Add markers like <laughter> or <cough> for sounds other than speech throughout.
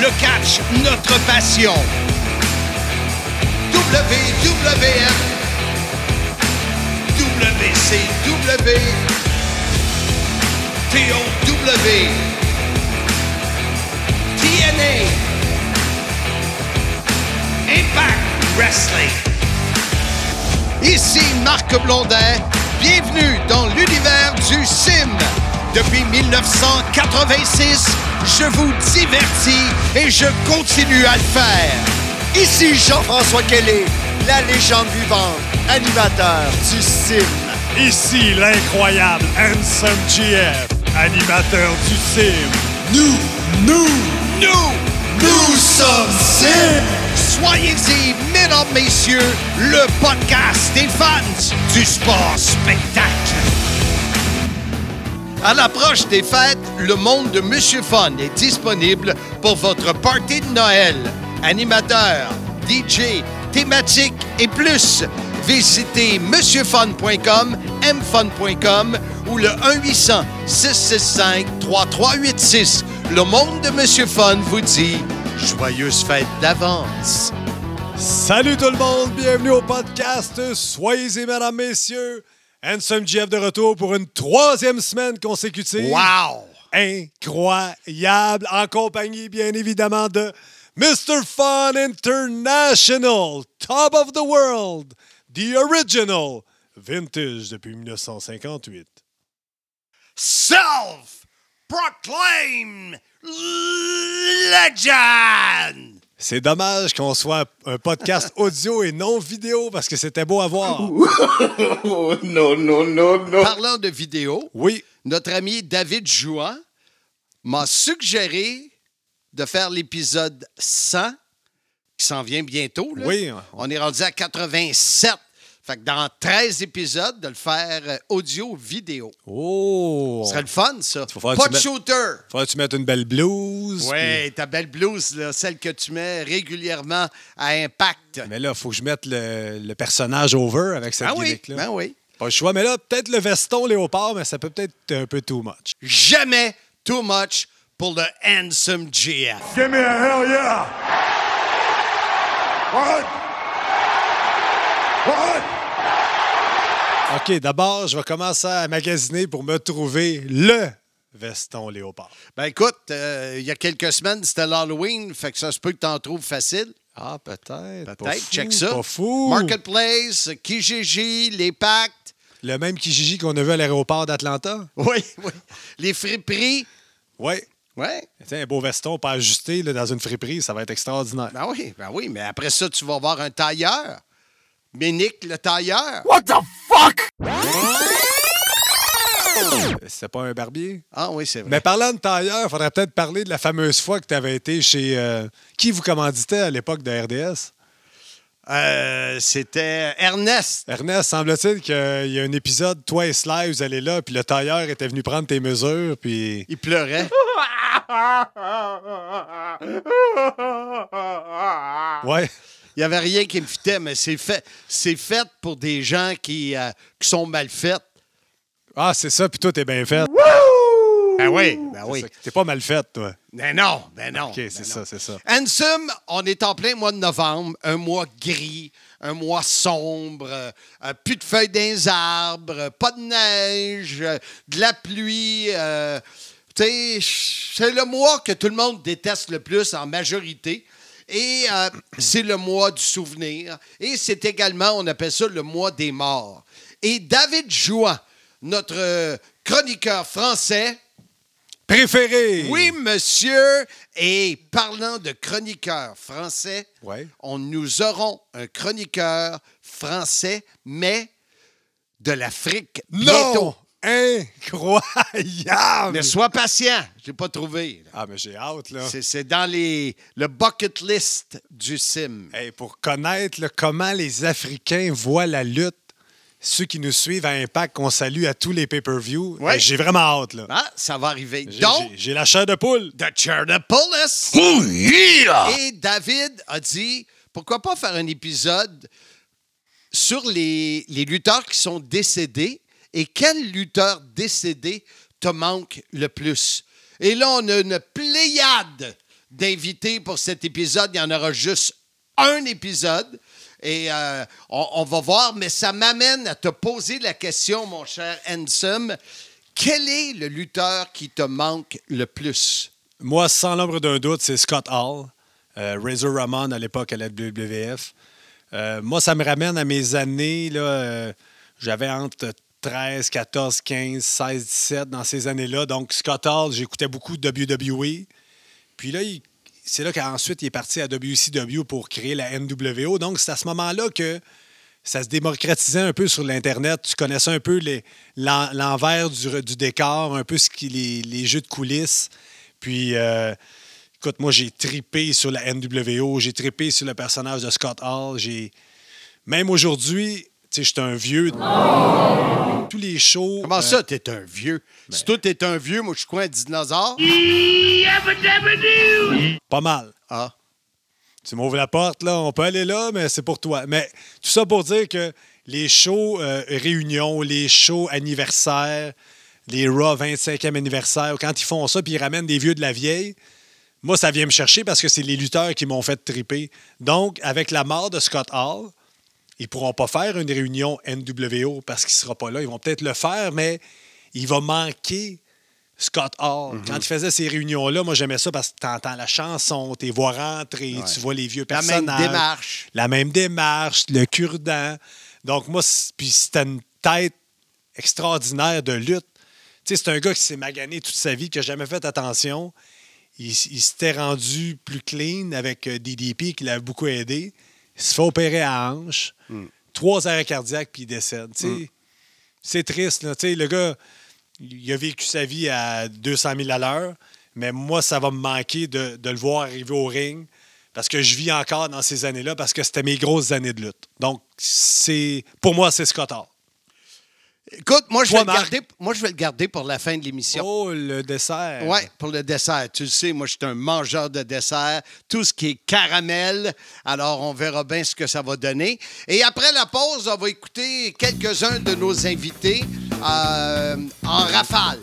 le catch, notre passion. TOW, Impact Wrestling. Ici Marc Blondin, bienvenue dans l'univers du sim. Depuis 1986, je vous divertis et je continue à le faire. Ici Jean-François Kelly, la légende vivante, animateur du sim. Ici l'incroyable Handsome GF, animateur du sim. Nous, nous, nous, nous sommes Sim. Soyez-y, mesdames, messieurs, le podcast des fans du sport spectacle. À l'approche des fêtes, le monde de Monsieur Fun est disponible pour votre party de Noël. Animateur, DJ, thématique et plus. Visitez monsieurfun.com, mfun.com ou le 1-800-665-3386. Le monde de Monsieur Fun vous dit joyeuses fêtes d'avance. Salut tout le monde, bienvenue au podcast. Soyez-y, mesdames, messieurs. Handsome GF de retour pour une troisième semaine consécutive. Wow! Incroyable, en compagnie, bien évidemment, de Mr. Fun International, Top of the World, The Original, Vintage depuis 1958. Self-proclaimed legend! C'est dommage qu'on soit un podcast <laughs> audio et non vidéo parce que c'était beau à voir. <laughs> Oh, no, no, no, no. Parlant de vidéo, Oui, notre ami David Jouan m'a suggéré de faire l'épisode 100, qui s'en vient bientôt. là. oui. On est rendu à 87. Fait que dans 13 épisodes, de le faire euh, audio-vidéo. Oh! Ce serait le fun, ça. Faut faire Pas que de tu mets- shooter. Faudrait que tu mettes une belle blouse. Oui, ta belle blouse, là, celle que tu mets régulièrement à Impact. Mais là, il faut que je mette le, le personnage over avec cette Ah oui, gimmick-là. ben oui. Pas le choix. Mais là, peut-être le veston léopard, mais ça peut peut-être être un peu too much. Jamais too much pour le handsome GF. Give me a hell yeah. What? What? OK, d'abord, je vais commencer à magasiner pour me trouver le veston léopard. Ben écoute, euh, il y a quelques semaines, c'était l'Halloween, fait que ça se peut que tu en trouves facile. Ah, peut-être. Peut-être, check ça. Pas fou. Marketplace, Kijiji, les pactes. Le même Kijiji qu'on a vu à l'aéroport d'Atlanta? Oui, <laughs> oui. Les friperies. Oui. Oui. Tiens, un beau veston pas ajusté là, dans une friperie, ça va être extraordinaire. Ben oui, ben oui, mais après ça, tu vas voir un tailleur. Ménic, le tailleur. C'est pas un barbier? Ah oui, c'est vrai. Mais parlant de tailleur, il faudrait peut-être parler de la fameuse fois que tu avais été chez. euh, qui vous commanditait à l'époque de RDS? Euh, c'était Ernest. Ernest, semble-t-il qu'il y a un épisode, toi et Sly, vous allez là, puis le tailleur était venu prendre tes mesures, puis. Il pleurait. <laughs> Ouais. Il n'y avait rien qui me fitait, mais c'est fait, c'est fait pour des gens qui, euh, qui sont mal faits. Ah, c'est ça, puis toi, t'es bien fait. Ben oui, ben oui. T'es pas mal fait, toi. Ben non, ben non. OK, ben c'est ça, c'est ça. Ansem, on est en plein mois de novembre, un mois gris, un mois sombre, euh, plus de feuilles dans les arbres, pas de neige, euh, de la pluie. euh, tu sais, c'est le mois que tout le monde déteste le plus en majorité. Et euh, c'est le mois du souvenir. Et c'est également, on appelle ça le mois des morts. Et David Jouan, notre euh, chroniqueur français, Préféré! oui, monsieur. Et parlant de chroniqueur français, Ouais. on, nous aurons un chroniqueur français, mais de l'Afrique bientôt. Incroyable! Mais sois patient, je l'ai pas trouvé. Ah, mais j'ai hâte, là. C'est- dans les, le bucket list du sim. Hey, pour connaître là, comment les Africains voient la lutte, ceux qui nous suivent à Impact, qu'on salue à tous les pay-per-view. Ouais. Euh, J'ai vraiment hâte. Là. Ah, ça va arriver. J'ai- Donc, j'ai- J'ai la chair de poule. The Chernopolis. Oh yeah! Et David a dit pourquoi pas faire un épisode sur les, les lutteurs qui sont décédés et quel lutteur décédé te manque le plus? Et là, on a une pléiade d'invités pour cet épisode. Il y en aura juste un épisode. Et euh, on, va voir, mais ça m'amène à te poser la question, mon cher Handsome. Quel est le lutteur qui te manque le plus? Moi, sans l'ombre d'un doute, c'est Scott Hall, euh, Razor Ramon à l'époque à la WWF. Euh, moi, ça me ramène à mes années. là, J'avais entre 13, 14, 15, 16, 17 dans ces années-là. Donc, Scott Hall, j'écoutais beaucoup WWE. Puis là, il- c'est là qu'ensuite, il est parti à WCW pour créer la NWO. Donc, c'est à ce moment-là que ça se démocratisait un peu sur l'Internet. Tu connaissais un peu l'envers du, décor, un peu les jeux de coulisses. Puis, euh, écoute, moi, j'ai tripé sur la NWO, j'ai tripé sur le personnage de Scott Hall. J'ai... Même aujourd'hui, tu sais, je suis un vieux. Tous les shows. Comment euh, ça, t'es un vieux? Si toi, t'es un vieux, moi, je suis quoi, un dinosaure? Pas mal. Ah. Tu m'ouvres la porte, là, on peut aller là, mais c'est pour toi. Mais tout ça pour dire que les shows euh, réunions, les shows anniversaires, les Raw 25e anniversaire, quand ils font ça puis ils ramènent des vieux de la vieille, moi, ça vient me chercher parce que c'est les lutteurs qui m'ont fait triper. Donc, avec la mort de Scott Hall, ils ne pourront pas faire une réunion NWO parce qu'il ne sera pas là. Ils vont peut-être le faire, mais il va manquer Scott Hall. Quand il faisait ces réunions-là, moi, j'aimais ça parce que tu entends la chanson, tu vois rentrer, tu vois les vieux La personnages. même démarche. La même démarche, le cure-dent. Donc, moi, puis c'était une tête extraordinaire de lutte. Tu sais, c'est un gars qui s'est magané toute sa vie, qui n'a jamais fait attention. Il, il s'était rendu plus clean avec euh, DDP, qui l'a beaucoup aidé. Il se fait opérer à hanche. Trois arrêts cardiaques, puis il décède. Sais, C'est triste. Là. Le gars, il a vécu sa vie à 200 000 à l'heure, mais moi, ça va me manquer de, de le voir arriver au ring parce que je vis encore dans ces années-là parce que c'était mes grosses années de lutte. Donc, c'est pour moi, c'est Scott Hall. Écoute, moi je, vais le garder, moi, je vais le garder pour la fin de l'émission. Oh, le dessert. Oui, pour le dessert. Tu le sais, moi, je suis un mangeur de dessert. Tout ce qui est caramel. Alors, on verra bien ce que ça va donner. Et après la pause, on va écouter quelques-uns de nos invités euh, en rafale.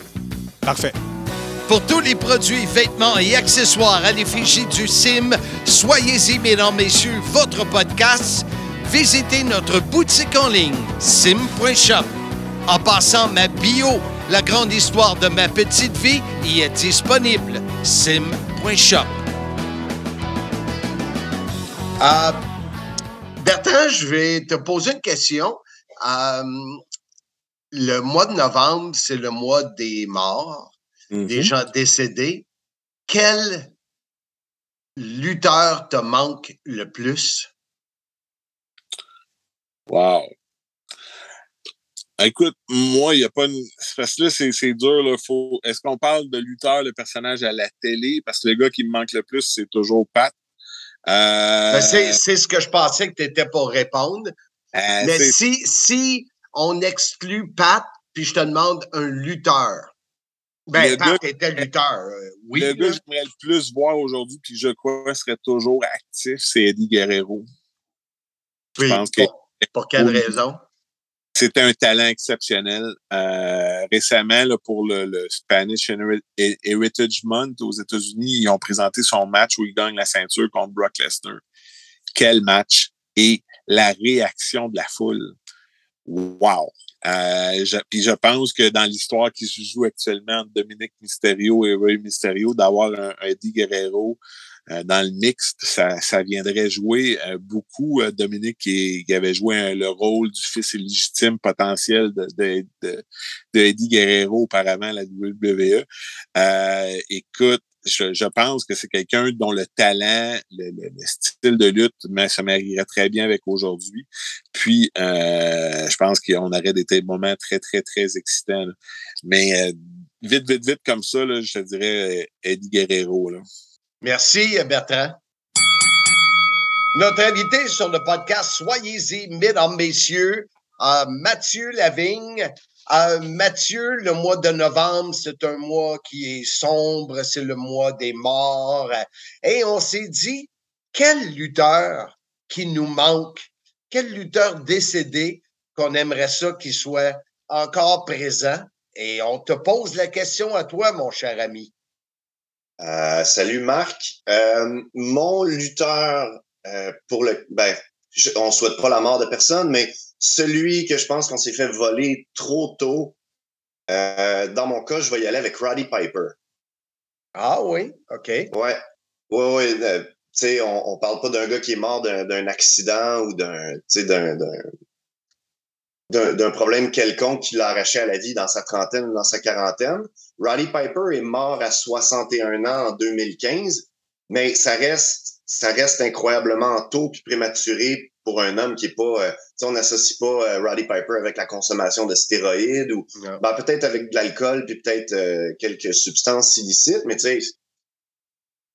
Parfait. Pour tous les produits, vêtements et accessoires à l'effigie du CIM, soyez-y, mesdames, messieurs, votre podcast. Visitez notre boutique en ligne, sim.shop. En passant, ma bio, la grande histoire de ma petite vie, y est disponible, sim.shop. Euh, Bertrand, je vais te poser une question. Euh, le mois de novembre, c'est le mois des morts, des gens décédés. Quel lutteur te manque le plus? Wow. Écoute, moi, il n'y a pas une. Parce que là, c'est c'est dur. Là. Faut... Est-ce qu'on parle de lutteur, le personnage à la télé? Parce que le gars qui me manque le plus, c'est toujours Pat. Euh, Ben, c'est c'est ce que je pensais que tu étais pour répondre. euh, Mais si, si on exclut Pat, puis je te demande un lutteur. Ben, Le Pat gars- était lutteur. euh, oui. le gars que j'aimerais le plus voir aujourd'hui, puis je crois serait toujours actif, c'est Eddie Guerrero. Oui, pense que- pour, pour quelle raison? C'était un talent exceptionnel. Euh, récemment, là, pour le, le Spanish Heri- Heritage Month aux États-Unis, ils ont présenté son match où il gagne la ceinture contre Brock Lesnar. Quel match! Et la réaction de la foule. Wow! Euh, puis je pense que dans l'histoire qui se joue actuellement entre Dominique Mysterio et Rey Mysterio, d'avoir un, un Eddie Guerrero dans le mixte, ça, ça viendrait jouer euh, beaucoup. Euh, Dominique qui, avait joué le rôle du fils illégitime potentiel de, de, de, de Eddie Guerrero auparavant à la WWE. Euh, écoute, je, je pense que c'est quelqu'un dont le talent, le, le- le style de lutte, mais ça marierait très bien avec aujourd'hui. Puis, euh, je pense qu'on aurait des moments très, très, très excitants. là. Mais euh, vite, vite, vite comme ça, là, je te dirais euh, Eddie Guerrero. Là. Merci, Bertrand. Notre invité sur le podcast Soyez-y, mesdames, messieurs, Mathieu Lavigne. Mathieu, le mois de novembre, c'est un mois qui est sombre, c'est le mois des morts. Et on s'est dit, quel lutteur qui nous manque, quel lutteur décédé qu'on aimerait ça qu'il soit encore présent? Et on te pose la question à toi, mon cher ami. Euh, salut Marc. Euh, mon lutteur euh, pour le ben, on souhaite pas la mort de personne, mais celui que je pense qu'on s'est fait voler trop tôt, dans mon cas, je vais y aller avec Roddy Piper. Ah oui, OK. Ouais. Ouais, ouais. tu sais, on, on parle pas d'un gars qui est mort d'un accident ou d'un d'un problème quelconque qui l'a arraché à la vie dans sa trentaine ou dans sa quarantaine. Roddy Piper est mort à 61 ans en 2015, mais ça reste, ça reste incroyablement tôt puis prématuré pour un homme qui est pas, euh, on n'associe pas euh, Roddy Piper avec la consommation de stéroïdes ou ben, peut-être avec de l'alcool puis peut-être euh, quelques substances illicites, mais tu sais,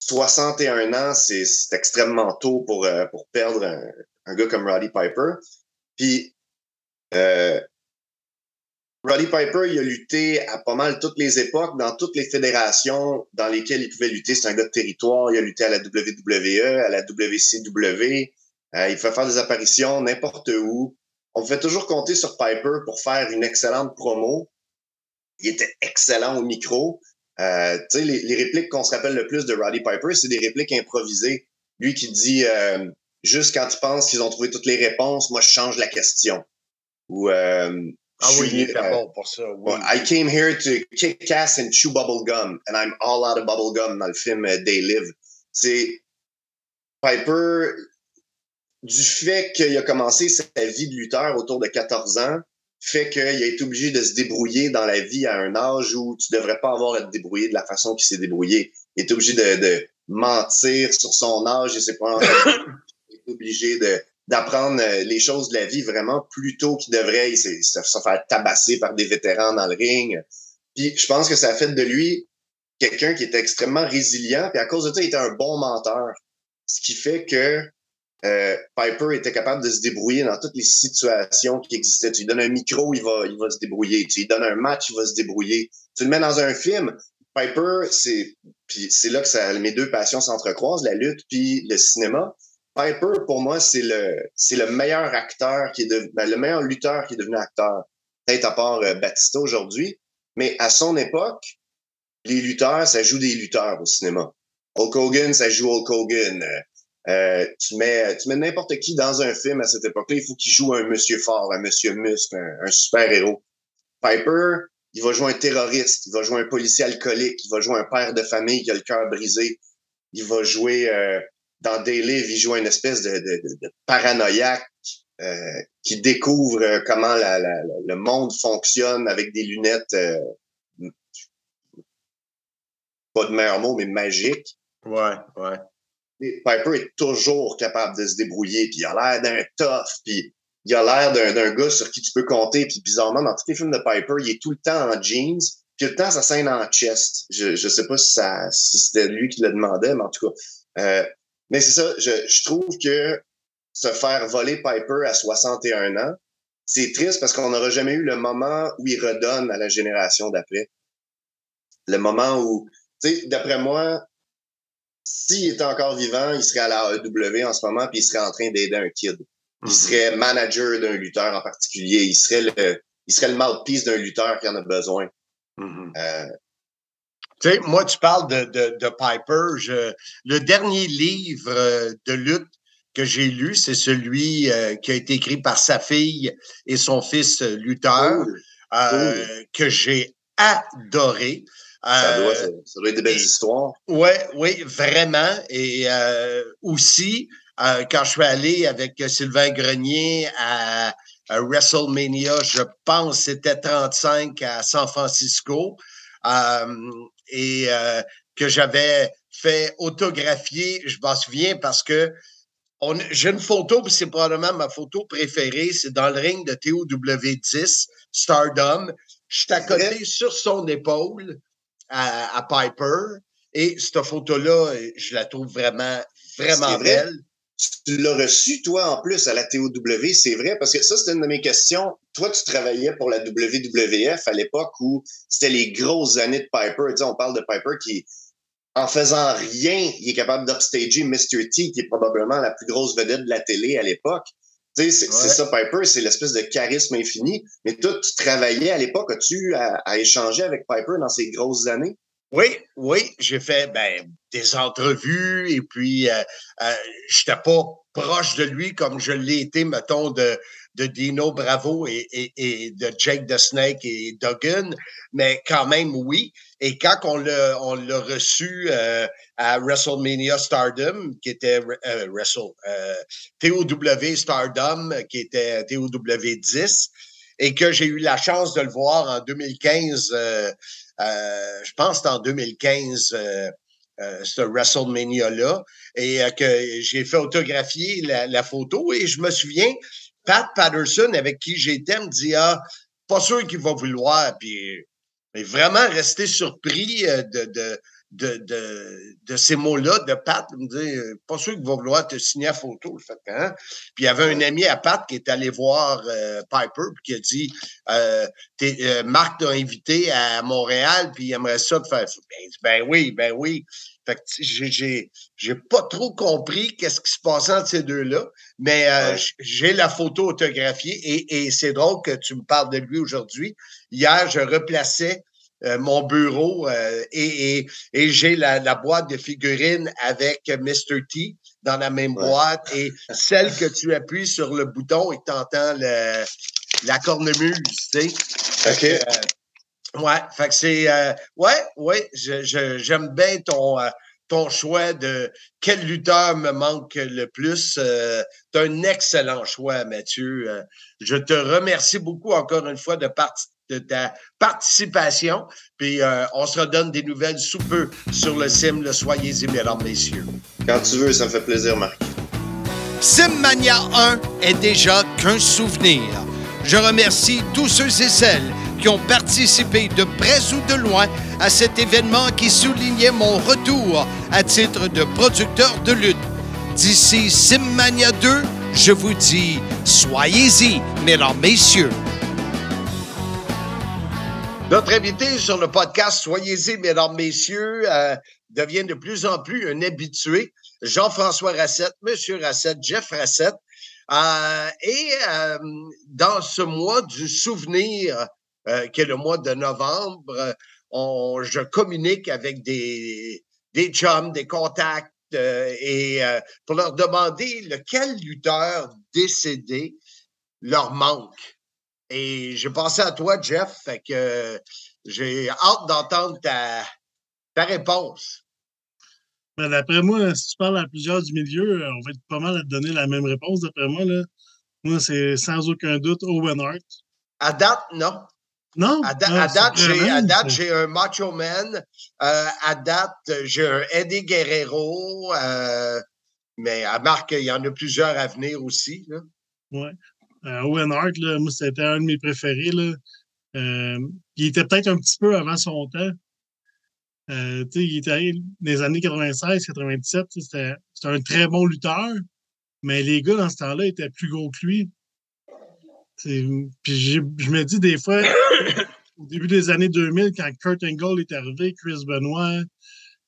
61 ans, c'est extrêmement tôt pour, euh, pour perdre un, un, gars comme Roddy Piper. Puis euh, Roddy Piper, il a lutté à pas mal toutes les époques, dans toutes les fédérations dans lesquelles il pouvait lutter. C'est un gars de territoire. Il a lutté à la WWE, à la WCW. Euh, il fait faire des apparitions n'importe où. On fait toujours compter sur Piper pour faire une excellente promo. Il était excellent au micro. Euh, les, les répliques qu'on se rappelle le plus de Roddy Piper, c'est des répliques improvisées. Lui qui dit euh, juste quand tu penses qu'ils ont trouvé toutes les réponses, moi je change la question. Ou, euh, ah oui, il bon pour ça. Oui. I came here to kick ass and chew bubble gum, and I'm all out of bubble gum dans le film euh, They Live. C'est Piper, du fait qu'il a commencé sa vie de lutteur autour de 14 ans, fait qu'il a été obligé de se débrouiller dans la vie à un âge où tu devrais pas avoir à te débrouiller de la façon qu'il s'est débrouillé. Il est obligé de, de mentir sur son âge et c'est pas il est obligé de d'apprendre euh, les choses de la vie vraiment plus tôt qu'il devrait se, se faire tabasser par des vétérans dans le ring. Puis je pense que ça a fait de lui quelqu'un qui était extrêmement résilient. Puis à cause de ça, il était un bon menteur. Ce qui fait que euh, Piper était capable de se débrouiller dans toutes les situations qui existaient. Tu lui donnes un micro, il va, il va se débrouiller. Tu lui donnes un match, il va se débrouiller. Tu le mets dans un film. Piper, c'est, c'est là que mes deux passions s'entrecroisent, la lutte puis le cinéma. Piper, pour moi, c'est le, c'est le meilleur acteur qui est de, ben, le meilleur lutteur qui est devenu acteur. Peut-être à part euh, Batista aujourd'hui. Mais à son époque, les lutteurs, ça joue des lutteurs au cinéma. Hulk Hogan, ça joue Hulk Hogan. Euh, euh tu mets, tu mets n'importe qui dans un film à cette époque-là, il faut qu'il joue un monsieur fort, un monsieur muscle, un, super-héros. Piper, il va jouer un terroriste, il va jouer un policier alcoolique, il va jouer un père de famille qui a le cœur brisé, il va jouer euh, dans des livres, il joue une espèce de, de, de paranoïaque euh, qui découvre euh, comment la, la, le monde fonctionne avec des lunettes, euh, pas de meilleur mot, mais magiques. Ouais, ouais. Piper est toujours capable de se débrouiller, puis il a l'air d'un tough, puis il a l'air d'un gars sur qui tu peux compter, puis bizarrement, dans tous les films de Piper, il est tout le temps en jeans, puis le temps, ça scène en chest. Je, je sais pas si, ça, si c'était lui qui le demandait, mais en tout cas, euh, mais c'est ça, je, je, trouve que se faire voler Piper à 61 ans, c'est triste parce qu'on n'aura jamais eu le moment où il redonne à la génération d'après. Le moment où, tu sais, d'après moi, s'il était encore vivant, il serait à la AEW en ce moment, puis il serait en train d'aider un kid. Il mm-hmm. serait manager d'un lutteur en particulier. Il serait le, il serait le mouthpiece d'un lutteur qui en a besoin. Mm-hmm. euh, sais, moi, tu parles de, de, de Piper. Je, le dernier livre euh, de lutte que j'ai lu, c'est celui euh, qui a été écrit par sa fille et son fils euh, Luther, euh, que j'ai adoré. Ça doit, ça doit, être des belles histoires. Oui, oui, vraiment. Et aussi, quand je suis allé avec Sylvain Grenier à, à WrestleMania, je pense c'était 35 à San Francisco. Euh, et euh, que j'avais fait autographier, je m'en souviens parce que j'ai une photo, c'est probablement ma photo préférée, c'est dans le ring de TOW10, Stardom. Je suis à côté sur son épaule à, à Piper. Et cette photo-là, je la trouve vraiment, vraiment belle. tu l'as reçu, toi, en plus, à la TOW, c'est vrai? Parce que ça, c'était une de mes questions. Toi, tu travaillais pour la WWF à l'époque où c'était les grosses années de Piper. Tu sais, on parle de Piper qui, en faisant rien, il est capable d'upstager Mr. T, qui est probablement la plus grosse vedette de la télé à l'époque. Tu sais, c'est ça, Piper, c'est l'espèce de charisme infini. Mais toi, tu travaillais à l'époque, as-tu à, à échanger avec Piper dans ces grosses années? Oui, oui, j'ai fait ben, des entrevues et puis euh, euh, j'étais pas proche de lui comme je l'ai été, mettons, de, de Dino Bravo et, et, de Jake the Snake et Duggan, mais quand même, oui. Et quand on l'a, on l'a reçu euh, à WrestleMania Stardom, qui était euh, Wrestle, euh, TOW Stardom, qui était TOW 10, et que j'ai eu la chance de le voir en 2015 euh, je pense que en 2015, euh, euh, ce WrestleMania-là, et que j'ai fait autographier la, photo. Et je me souviens, Pat Patterson, avec qui j'étais, me dit Ah, pas sûr qu'il va vouloir. Puis, mais vraiment resté surpris de, de, de, de, de ces mots-là de Pat. me dit, euh, pas sûr qu'il va vouloir te signer à photo. Fait, hein? Puis il y avait un ami à Pat qui est allé voir euh, Piper puis qui a dit euh, euh Marc t'a invité à Montréal puis il aimerait ça te faire. Ben, ben oui, ben oui. Fait que j'ai, j'ai pas trop compris qu'est-ce qui se passait entre ces deux-là, mais j'ai la photo autographiée et, et c'est drôle que tu me parles de lui aujourd'hui. Hier, je replaçais euh, mon bureau euh, et, et, j'ai la, la, boîte de figurines avec Mr. T dans la même boîte et <laughs> celle que tu appuies sur le bouton et tu entends le, la cornemuse, tu sais. OK. Euh, ouais, fait que c'est... ouais, ouais, j'aime je, bien ton ton choix de quel lutteur me manque le plus. Euh, tu un excellent choix, Mathieu. je te remercie beaucoup encore une fois de, partir de ta participation. Puis euh, on se redonne des nouvelles sous peu sur le sim. Le soyez-y, mesdames, messieurs. Quand tu veux, ça me fait plaisir, Marc. Simmania 1 est déjà qu'un souvenir. Je remercie tous ceux et celles qui ont participé de près ou de loin à cet événement qui soulignait mon retour à titre de producteur de lutte. D'ici Simmania 2, je vous dis, soyez-y, mesdames, messieurs. Notre invité sur le podcast, soyez-y, mesdames, messieurs, euh, devient de plus en plus un habitué. Jean-François Rassette, Monsieur Rassette, Jeff Rassette. Euh, et euh, dans ce mois du souvenir, qui est le mois de novembre, on, je communique avec des, des chums, des contacts, et pour leur demander lequel lutteur décédé leur manque. Et j'ai pensé à toi, Jeff, fait que j'ai hâte d'entendre ta, ta réponse. Ben, d'après moi, si tu parles à plusieurs du milieu, on va être pas mal à te donner la même réponse, d'après moi. Là. Moi, c'est sans aucun doute Owen Hart. À date, non. Non? À, date, j'ai un Macho Man. Euh, à date, j'ai un Eddie Guerrero. Euh, mais à Marc, il y en a plusieurs à venir aussi. Oui. Euh, Owen Hart, là, moi, c'était un de mes préférés. Là. Euh, il était peut-être un petit peu avant son temps. Il était dans les années 96, 97. C'était un très bon lutteur, mais les gars dans ce temps-là étaient plus gros que lui. Puis je me dis des fois, <coughs> au début des années 2000, quand Kurt Angle est arrivé, Chris Benoit,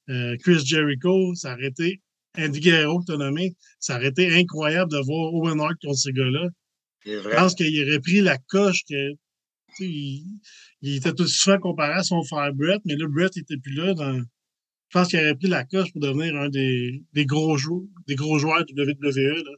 euh, Chris Jericho, ça aurait été Andy Guerrero que tu as nommé, ça aurait été incroyable de voir Owen Hart contre ces gars-là. Je pense qu'il aurait pris la coche que. Il, il, était tout souvent comparé à son frère Brett, mais là, Brett n'était plus là. Dans, je pense qu'il aurait pris la coche pour devenir un des, des, gros, joueurs, des gros joueurs de WWE. Là.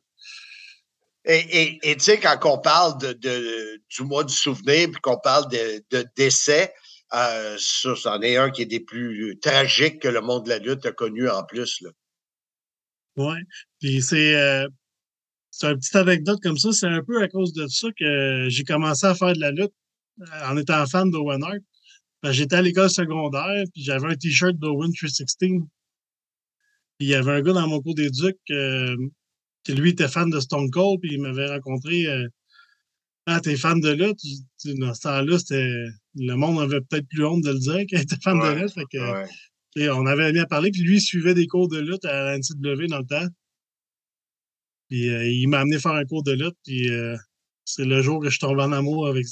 Et tu sais, quand on parle du mois du souvenir, puis qu'on parle de, décès, euh, ça, c'en est un qui est des plus tragiques que le monde de la lutte a connu en plus. Oui. Puis c'est. Euh, c'est une petite anecdote comme ça. C'est un peu à cause de ça que j'ai commencé à faire de la lutte euh, en étant fan d'Owen Hart. Ben, j'étais à l'école secondaire, puis j'avais un T-shirt d'Owen 316. Puis il y avait un gars dans mon cours d'éduc qui, lui, était fan de Stone Cold, puis il m'avait rencontré. Euh, ah, t'es fan de lutte? Dans ce temps-là, c'était. Le monde avait peut-être plus honte de le dire qu'il était fan de lutte. Fait que, on avait bien parlé, puis lui, il suivait des cours de lutte à la NCW dans le temps. Puis euh, il m'a amené faire un cours de lutte. Puis euh, c'est le jour que je tombe en amour avec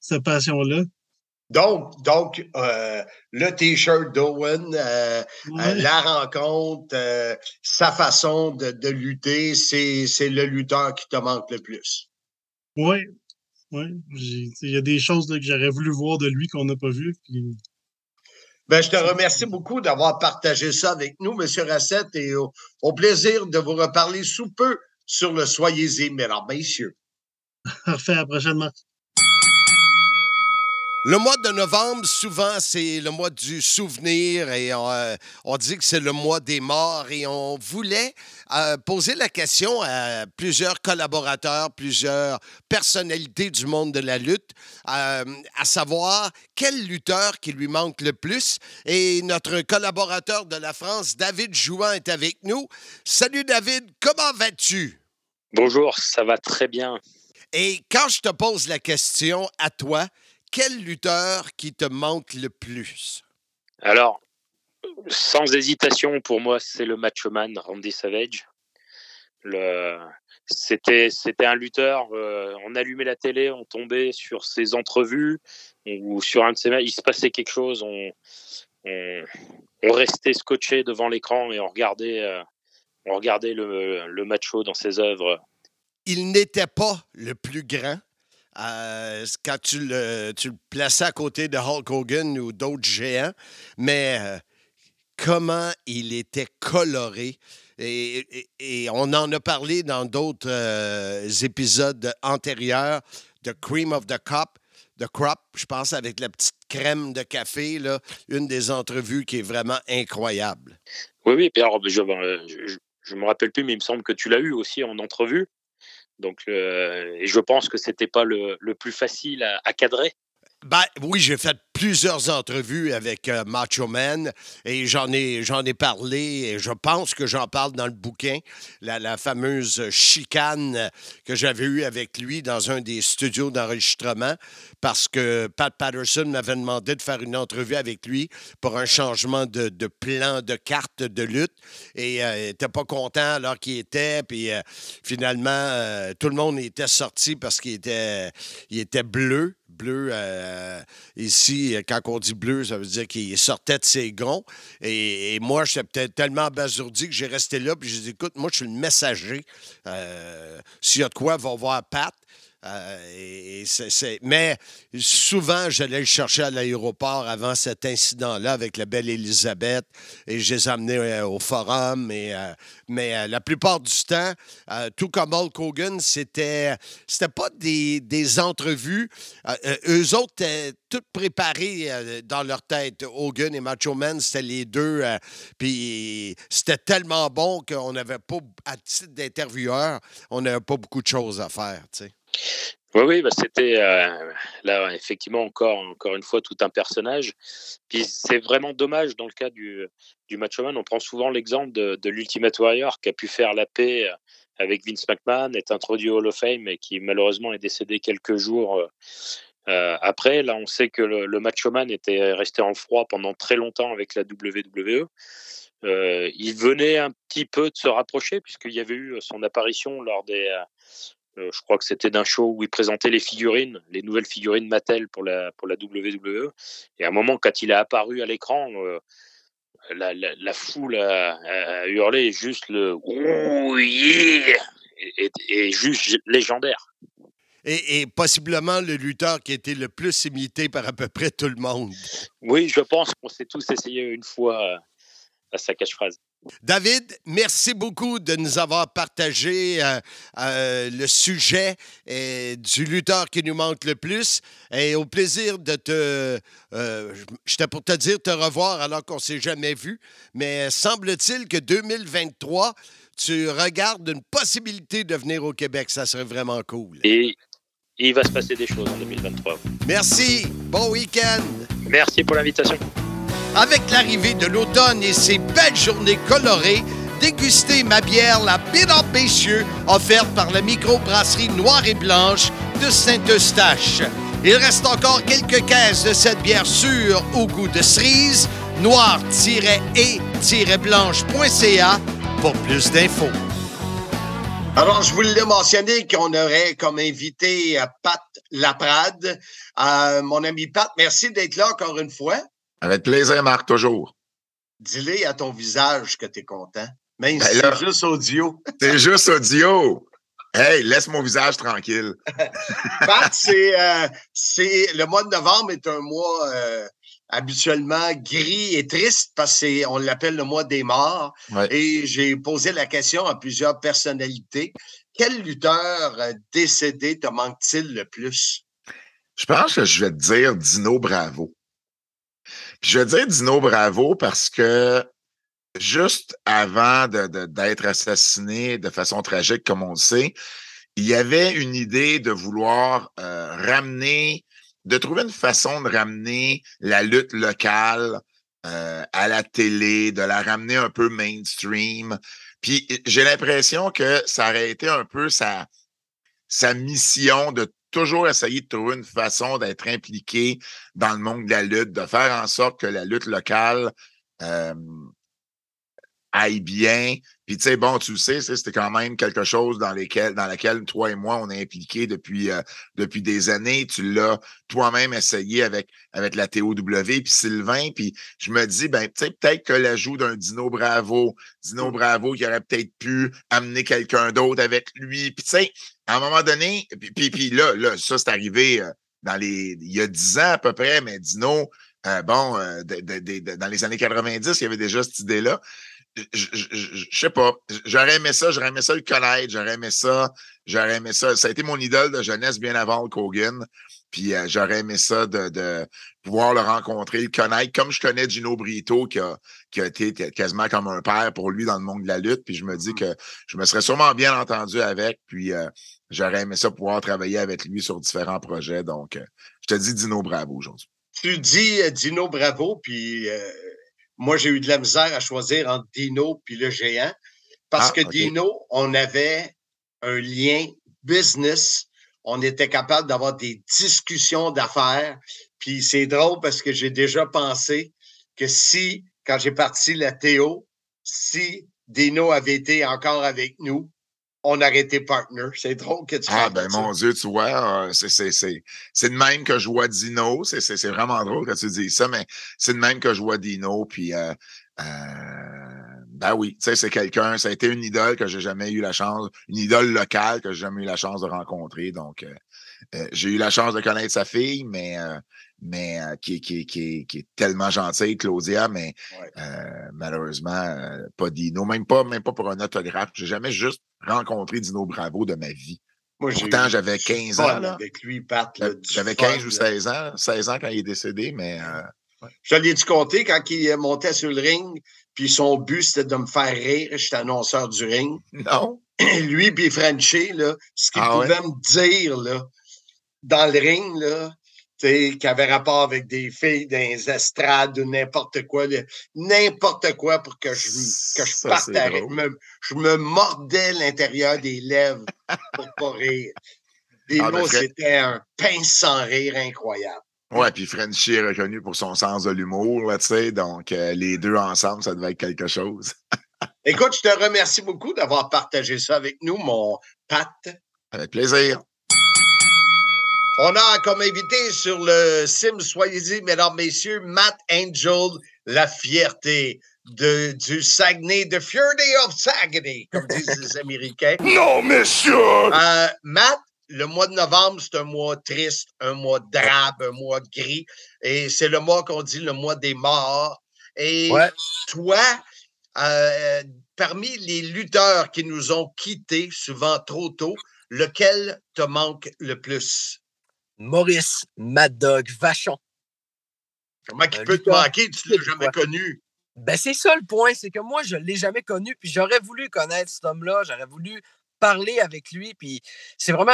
cette passion-là. Donc, donc euh, le T-shirt d'Owen, la rencontre, sa façon de, lutter, c'est le lutteur qui te manque le plus. Oui, oui. Il y a des choses que j'aurais voulu voir de lui qu'on n'a pas vu. Ben, je te remercie beaucoup d'avoir partagé ça avec nous, M. Rassette, et au, plaisir de vous reparler sous peu sur le Soyez-y, mesdames, messieurs. <laughs> Parfait, à prochainement. Le mois de novembre, souvent, c'est le mois du souvenir et on, euh, dit que c'est le mois des morts et on voulait euh, poser la question à plusieurs collaborateurs, plusieurs personnalités du monde de la lutte, euh, à savoir quel lutteur qui lui manque le plus. Et notre collaborateur de la France, David Jouan, est avec nous. Salut David, comment vas-tu? Bonjour, ça va très bien. Et quand je te pose la question à toi, quel lutteur qui te manque le plus? Alors, sans hésitation, pour moi, c'est le macho-man Randy Savage. Le... C'était, c'était un lutteur, euh, on allumait la télé, on tombait sur ses entrevues ou sur un de ses il se passait quelque chose, on, on, restait scotché devant l'écran et on regardait, euh, on regardait le, le macho dans ses œuvres. Il n'était pas le plus grand, euh, quand tu le, tu le plaçais à côté de Hulk Hogan ou d'autres géants, mais euh, comment il était coloré. Et, on en a parlé dans d'autres euh, épisodes antérieurs de Cream of the Cup, de Crop, je pense, avec la petite crème de café, là, une des entrevues qui est vraiment incroyable. Oui, oui, alors, je ne me rappelle plus, mais il me semble que tu l'as eu aussi en entrevue. Donc, et je pense que c'était pas le, le, plus facile à, à cadrer. Ben, oui, j'ai fait plusieurs entrevues avec euh, Macho Man et j'en ai, ai parlé et je pense que j'en parle dans le bouquin, la, la fameuse chicane que j'avais eue avec lui dans un des studios d'enregistrement parce que Pat Patterson m'avait demandé de faire une entrevue avec lui pour un changement de, de plan de carte de lutte et euh, il n'était pas content alors qu'il était puis euh, finalement tout le monde était sorti parce qu'il était, il était bleu bleu ici, quand on dit bleu, ça veut dire qu'il sortait de ses gonds. Et, moi, j'étais peut-être tellement abasourdi que j'ai resté là, puis j'ai dit, écoute, moi, je suis le messager. Euh, s'il y a de quoi, va voir Pat. Euh, Mais souvent, j'allais le chercher à l'aéroport avant cet incident-là avec la belle Elisabeth et je les amenais euh, au forum. Euh, mais la plupart du temps, tout comme Hulk Hogan, c'était, c'était pas des, entrevues. eux autres étaient tout préparés dans leur tête. Hogan et Macho Man, c'était les deux. Puis c'était tellement bon qu'on n'avait pas, à titre d'intervieweur, on n'avait pas beaucoup de choses à faire. Tu sais. Oui, oui, bah c'était euh, là effectivement encore, encore une fois tout un personnage. Puis c'est vraiment dommage dans le cas du, du Macho Man. On prend souvent l'exemple de, l'Ultimate Warrior qui a pu faire la paix euh, avec Vince McMahon, est introduit au Hall of Fame et qui malheureusement est décédé quelques jours euh, après. Là, on sait que le, le, Macho Man était resté en froid pendant très longtemps avec la WWE. il venait un petit peu de se rapprocher puisqu'il y avait eu son apparition lors des je crois que c'était d'un show où il présentait les figurines, les nouvelles figurines Mattel pour la, pour la WWE. Et à un moment, quand il a apparu à l'écran, euh, la, la, la, foule a, a, hurlé juste le oui et, juste légendaire. Et, et, possiblement le lutteur qui a été le plus imité par à peu près tout le monde. Oui, je pense qu'on s'est tous essayé une fois David, merci beaucoup de nous avoir partagé euh, euh, le sujet euh, du lutteur qui nous manque le plus. Et au plaisir de te. J'étais pour te dire te revoir alors qu'on ne s'est jamais vu. Mais semble-t-il que 2023, tu regardes une possibilité de venir au Québec. Ça serait vraiment cool. Et il va se passer des choses en 2023. Merci. Bon week-end. Merci pour l'invitation. Avec l'arrivée de l'automne et ses belles journées colorées, dégustez ma bière, la Bidon Messieurs, offerte par la microbrasserie Noire et Blanche de Saint-Eustache. Il reste encore quelques caisses de cette bière sûre au goût de cerise, noire-et-blanche.ca pour plus d'infos. Alors, je voulais mentionner qu'on aurait comme invité euh, Pat Laprade. Euh, mon ami Pat, merci d'être là encore une fois. Avec plaisir, Marc, toujours. Dis-le à ton visage que tu es content. Même ben si c'est juste audio. <laughs> C'est juste audio. Hey, laisse mon visage tranquille. <laughs> Pat, c'est, euh, c'est le mois de novembre est un mois habituellement gris et triste parce qu'on l'appelle le mois des morts. Et j'ai posé la question à plusieurs personnalités. Quel lutteur euh, décédé te manque-t-il le plus? Je pense que je vais te dire Dino Bravo. Je te dire Dino Bravo parce que juste avant d'être assassiné de façon tragique, comme on le sait, il y avait une idée de vouloir euh, ramener de trouver une façon de ramener la lutte locale euh, à la télé, de la ramener un peu mainstream. Puis j'ai l'impression que ça aurait été un peu sa, sa mission de toujours essayer de trouver une façon d'être impliqué dans le monde de la lutte, de faire en sorte que la lutte locale euh, aille bien. Puis tu sais, bon, tu le sais, c'était quand même quelque chose dans lesquels, dans laquelle toi et moi, on est impliqués depuis, euh, depuis des années. Tu l'as toi-même essayé avec, avec la TOW, puis Sylvain. Puis je me dis, ben, tu sais, peut-être que l'ajout d'un Dino Bravo, Dino Bravo qui aurait peut-être pu amener quelqu'un d'autre avec lui. Puis tu sais, à un moment donné, puis, puis, là, là, ça, c'est arrivé euh, dans les, il y a dix ans à peu près, mais Dino, euh, bon, dans les années 90, il y avait déjà cette idée-là je, je, sais pas. J'aurais aimé ça, j'aurais aimé ça le connaître, j'aurais aimé ça, j'aurais aimé ça. Ça a été mon idole de jeunesse bien avant le Kogan. Puis euh, j'aurais aimé ça de, de, pouvoir le rencontrer, le connaître, comme je connais Gino Brito, qui a, qui a été quasiment comme un père pour lui dans le monde de la lutte. Puis je me dis mmh. que je me serais sûrement bien entendu avec. Puis euh, j'aurais aimé ça pouvoir travailler avec lui sur différents projets. Donc, euh, je te dis Dino Bravo aujourd'hui. Tu dis Dino Bravo, puis moi, j'ai eu de la misère à choisir entre Dino puis le géant parce ah, que Dino, on avait un lien business. On était capable d'avoir des discussions d'affaires. Puis c'est drôle parce que j'ai déjà pensé que si, quand j'ai parti la Théo, si Dino avait été encore avec nous, on aurait été partner. C'est drôle que tu Ah, ben mon Dieu, tu vois, euh, c'est de même que je vois Dino. C'est vraiment drôle que tu dis ça, mais c'est de même que je vois Dino. Puis, euh, euh, ben oui, tu sais, c'est quelqu'un, ça a été une idole que j'ai jamais eu la chance, une idole locale que j'ai jamais eu la chance de rencontrer. Donc, j'ai eu la chance de connaître sa fille, mais mais euh, qui, qui, qui, qui, est tellement gentille, Claudia, mais euh, malheureusement, euh, pas Dino, même pas, même pas pour un autographe. J'ai jamais juste rencontré Dino Bravo de ma vie. Moi, Pourtant, j'avais 15 ans. Avec lui, Pat. J'avais 15 ou 16 ans, 16 ans quand il est décédé, mais. Je l'ai dû compter quand il montait sur le ring, puis son but, c'était de me faire rire. J'étais annonceur du ring? Non. <clears throat> Lui, puis Frenchy, là, ce qu'il ah pouvait me dire là, dans le ring, là, qui avait rapport avec des filles dans les estrades ou n'importe quoi, n'importe quoi pour que je, que je parte je me mordais l'intérieur des lèvres pour pas rire. Des ah, mots, c'était un pince sans rire incroyable. Ouais, puis Frenchy est reconnu pour son sens de l'humour, tu sais, donc euh, les deux ensemble, ça devait être quelque chose. Écoute, je te remercie beaucoup d'avoir partagé ça avec nous, mon Pat. Avec plaisir. On a comme invité sur le sim, soyez-y, mesdames, messieurs, Matt Angel, la fierté de, du Saguenay, de Fury of Saguenay, comme disent les Américains. <laughs> Non, monsieur! Euh, Matt, le mois de novembre, c'est un mois triste, un mois drabe, un mois gris. Et c'est le mois qu'on dit le mois des morts. Et toi, euh, parmi les lutteurs qui nous ont quittés, souvent trop tôt, lequel te manque le plus? Maurice Mad Dog Vachon. Comment il peut te manquer? Tu ne l'as jamais connu. Ben, c'est ça le point, c'est que moi, je ne l'ai jamais connu, puis j'aurais voulu connaître cet homme-là, j'aurais voulu parler avec lui, puis c'est vraiment,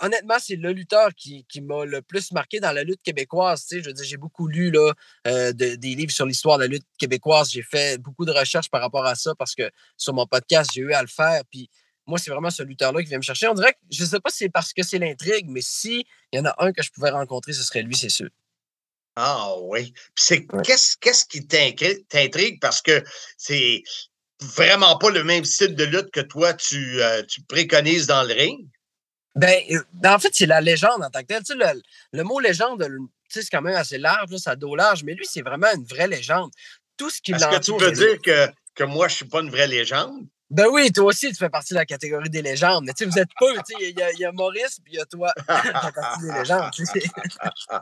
honnêtement, c'est le lutteur qui, qui m'a le plus marqué dans la lutte québécoise. Tu sais, je veux dire, j'ai beaucoup lu là, euh, des livres sur l'histoire de la lutte québécoise, j'ai fait beaucoup de recherches par rapport à ça parce que sur mon podcast, j'ai eu à le faire, puis moi, c'est vraiment ce lutteur-là qui vient me chercher. On dirait que je ne sais pas si c'est parce que c'est l'intrigue, mais s'il y en a un que je pouvais rencontrer, ce serait lui, c'est sûr. Ah oui. c'est qu'est-ce, qu'est-ce qui t'intrigue? Parce que c'est vraiment pas le même style de lutte que toi, tu, euh, tu préconises dans le ring. Ben, euh, ben, en fait, c'est la légende en tant que tel. Tu sais, le, le mot légende, c'est quand même assez large, là, ça dos large, mais lui, c'est vraiment une vraie légende. Tout ce qui Est-ce que tu veux dire que, que moi, je suis pas une vraie légende? Ben oui, toi aussi, tu fais partie de la catégorie des légendes. Mais tu sais, vous êtes peu. Il y, a- il y a Maurice, puis il y a toi. Tu fais partie des légendes. <laughs>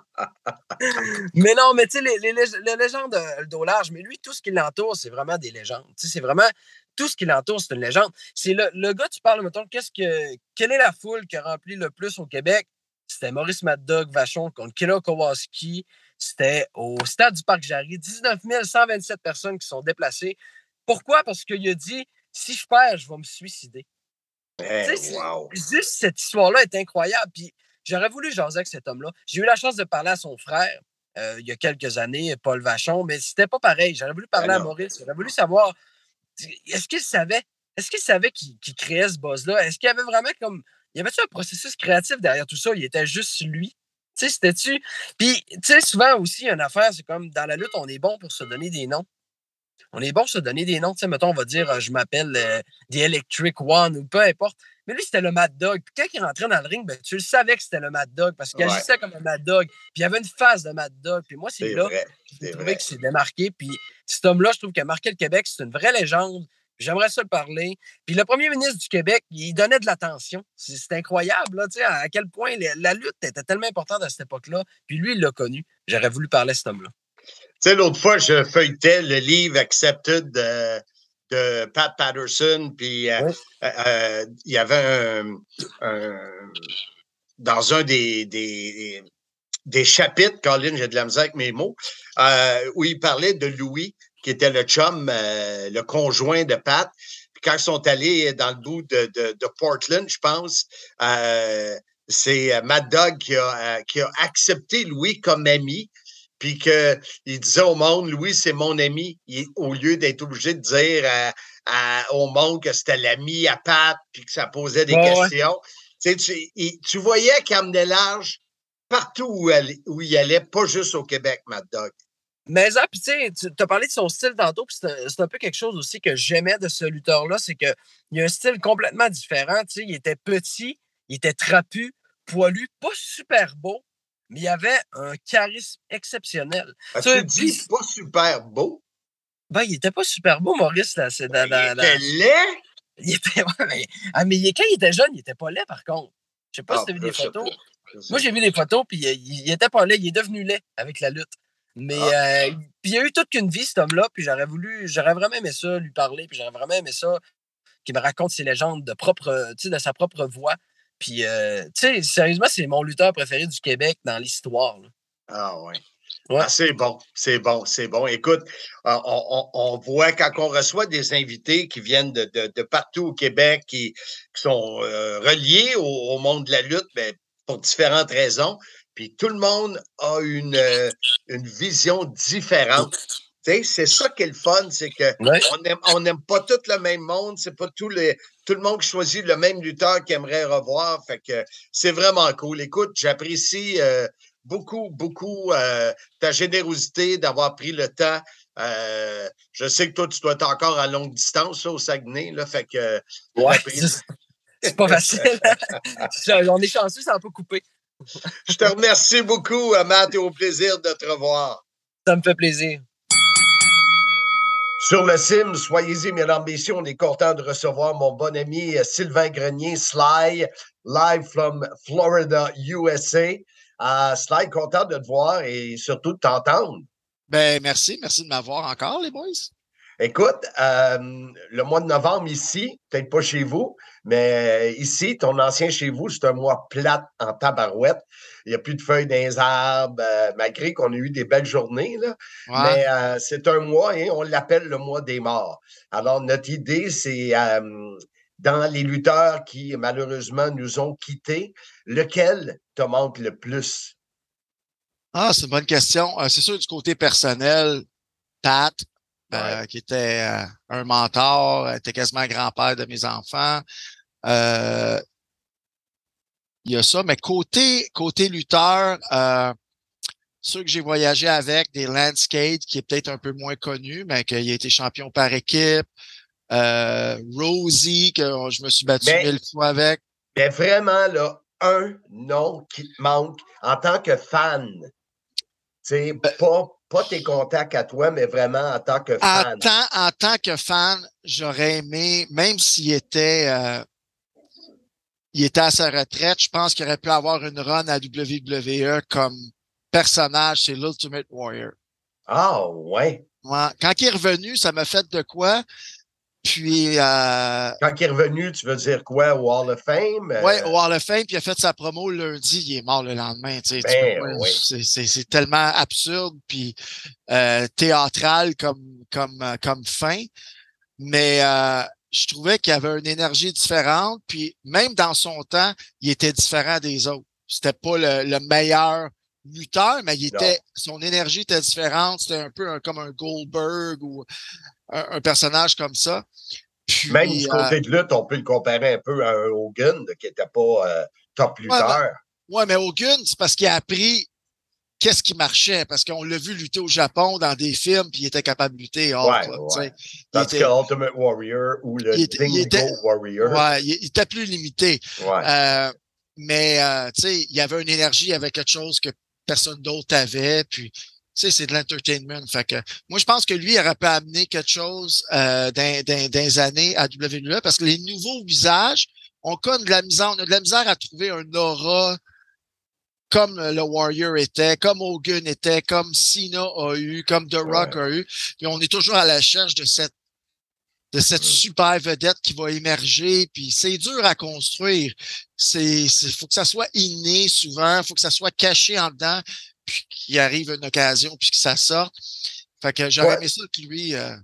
mais non, mais tu sais, les, les, les légendes, euh, le dos large, mais lui, tout ce qui l'entoure, c'est vraiment des légendes. C'est vraiment. Tout ce qui l'entoure, c'est une légende. C'est le, le gars, tu parles, mettons, qu'est-ce que. Quelle est la foule qui a rempli le plus au Québec? C'était Maurice Mad Dog Vachon contre Killer Kowalski. C'était au stade du Parc Jarry. 19 127 personnes qui sont déplacées. Pourquoi? Parce qu'il a dit si je perds, je vais me suicider. Eh, wow. Juste cette histoire-là est incroyable. Puis j'aurais voulu jaser avec cet homme-là. J'ai eu la chance de parler à son frère euh, il y a quelques années, Paul Vachon, mais c'était pas pareil. J'aurais voulu parler Ben à non. Maurice. J'aurais voulu savoir est-ce qu'il savait? Est-ce qu'il savait qu'il créait ce buzz-là? Est-ce qu'il y avait vraiment comme. Y avait-tu un processus créatif derrière tout ça? Il était juste lui. Tu sais, c'était-tu? Puis, tu sais, souvent aussi, il une affaire, c'est comme dans la lutte, on est bon pour se donner des noms. On est bon se donner des noms. Tu sais, mettons, on va dire, euh, je m'appelle euh, The Electric One ou peu importe. Mais lui, c'était le Mad Dog. Puis quand il rentrait dans le ring, ben, tu le savais que c'était le Mad Dog parce qu'il Ouais. agissait comme un Mad Dog. Puis il y avait une face de Mad Dog. Puis moi, c'est C'est là que j'ai C'est trouvé qu'il s'est démarqué. Puis cet homme-là, je trouve qu'il a marqué le Québec. C'est une vraie légende. J'aimerais ça le parler. Puis le premier ministre du Québec, il donnait de l'attention. C'est c'est incroyable, là, tu sais, à quel point la, la lutte était tellement importante à cette époque-là. Puis lui, il l'a connu. J'aurais voulu parler à cet homme-là. Tu sais, l'autre fois, je feuilletais le livre Accepted de, de Pat Patterson, puis euh, Oui. euh, euh, il y avait un, un- dans un des, des, des chapitres, Colin, j'ai de la misère avec mes mots, euh, où il parlait de Louis, qui était le chum, le conjoint de Pat. Puis quand ils sont allés dans le bout de, de, de Portland, je pense, c'est Mad Dog qui a, qui a accepté Louis comme ami, puis qu'il disait au monde, Louis, c'est mon ami, Il- au lieu d'être obligé de dire à- à- au monde que c'était l'ami à Pat, puis que ça posait des Ouais, questions. Tu, sais, tu, il- tu voyais qu'il amenait large partout où, elle- où il allait, pas juste au Québec, Mad Dog. Mais ça, puis tu sais, tu as parlé de son style tantôt, puis c'est un, peu quelque chose aussi que j'aimais de ce lutteur-là, c'est qu'il a un style complètement différent. Tu sais, il était petit, il était trapu, poilu, pas super beau, mais il avait un charisme exceptionnel. Ah, Tu dis pas super beau. Ben, il était pas super beau, Maurice, là. C'est dans, Il dans- était laid. Il était. <laughs> ah, mais quand il était jeune, il était pas laid, par contre. Je sais pas Ah, si tu as vu des photos. Moi, j'ai vu des photos, puis il, il était pas laid. Il est devenu laid avec la lutte. Mais euh, puis il a eu toute qu'une vie, cet homme-là, puis j'aurais voulu, j'aurais vraiment aimé ça, lui parler, puis j'aurais vraiment aimé ça, qu'il me raconte ses légendes de, propre, de sa propre voix. Puis, euh, tu sais, sérieusement, c'est mon lutteur préféré du Québec dans l'histoire. Ah ouais. Ouais. Ah, c'est bon, c'est bon, c'est bon. Écoute, euh, on, on- on voit quand on reçoit des invités qui viennent de, de- de partout au Québec, qui, qui sont euh, reliés au, au monde de la lutte, mais pour différentes raisons. Puis tout le monde a une, euh, une vision différente. C'est ça qui est le fun, c'est que Ouais. on n'aime pas tout le même monde, c'est pas les, tout le monde qui choisit le même lutteur qu'il aimerait revoir. Fait que c'est vraiment cool. Écoute, j'apprécie euh, beaucoup, beaucoup euh, ta générosité d'avoir pris le temps. Euh, je sais que toi, tu dois être encore à longue distance là, au Saguenay. Là, fait que Ouais, c'est pas facile. <laughs> On est chanceux, ça n'a pas coupé. je te remercie beaucoup, Matt, et au plaisir de te revoir. Ça me fait plaisir. Sur le sim, soyez-y, mesdames, messieurs, on est content de recevoir mon bon ami euh, Sylvain Grenier, Sly, live from Florida, USA. Euh, Sly, content de te voir et surtout de t'entendre. Ben, merci. Merci de m'avoir encore, les boys. Écoute, euh, le mois de novembre ici, peut-être pas chez vous, mais euh, ici, ton ancien chez vous, c'est un mois plate en tabarouette. Il n'y a plus de feuilles dans les arbres, euh, malgré qu'on a eu des belles journées. Là. Ouais. Mais euh, c'est un mois et on l'appelle le mois des morts. Alors, notre idée, c'est euh, dans les lutteurs qui, malheureusement, nous ont quittés, lequel te manque le plus? Ah, c'est une bonne question. C'est sûr, du côté personnel, Pat, Ouais. qui était un mentor, était quasiment grand-père de mes enfants. Euh, il y a ça, mais côté, côté lutteur, euh, ceux que j'ai voyagé avec, des Landscape, qui est peut-être un peu moins connu, mais qu'il a été champion par équipe. Euh, Rosie, que je me suis battu Mais- mille fois avec. Mais vraiment, là, un nom qui te manque en tant que fan. Sais, Ben pas, pas tes contacts à toi, mais vraiment en tant que En fan. tant, en tant que fan, j'aurais aimé, même s'il était, euh, il était à sa retraite, je pense qu'il aurait pu avoir une run à WWE comme personnage, c'est l'Ultimate Warrior. Ah, ouais. Ouais. Quand il est revenu, ça m'a fait de quoi? Puis, euh, Quand il est revenu, tu veux dire quoi? Au Hall of Fame? Euh, ouais, au Hall of Fame, puis il a fait sa promo lundi, il est mort le lendemain. tu sais, tu Ben, oui. c'est- tellement absurde, puis euh, théâtral comme, comme, euh, comme fin. Mais euh, je trouvais qu'il avait une énergie différente, puis même dans son temps, il était différent des autres. C'était pas le, le meilleur lutteur, mais il était, son énergie était différente. C'était un peu un- comme un Goldberg ou un, un personnage comme ça. Puis, Même du euh, côté de lutte, on peut le comparer un peu à un Hogan qui n'était pas euh, top lutteur. Ouais, mais Hogan, c'est parce qu'il a appris qu'est-ce qui marchait? Parce qu'on l'a vu lutter au Japon dans des films, puis il était capable de lutter. hors, Ouais, là, était- que Ultimate Warrior ou le il était- il Dingo était- Warrior. Ouais, il, il était plus limité. Ouais. Euh, mais, euh, tu sais, il y avait une énergie, il y avait quelque chose que personne d'autre avait. Puis, tu sais, c'est de l'entertainment. Fait que, moi, je pense que lui, il aurait pu amener quelque chose euh, dans, dans- dans les années à WWE parce que les nouveaux visages, on connaît de la misère, on a de la misère à trouver un aura comme le Warrior était, comme Hogan était, comme Cena a eu, comme The Rock a eu. Puis on est toujours à la recherche de cette de cette super vedette qui va émerger, puis c'est dur à construire. C'est, c'est, faut que ça soit inné souvent, faut que ça soit caché en dedans, puis qu'il arrive une occasion, puis que ça sorte. Fait que j'aurais Ouais. aimé ça que lui. euh,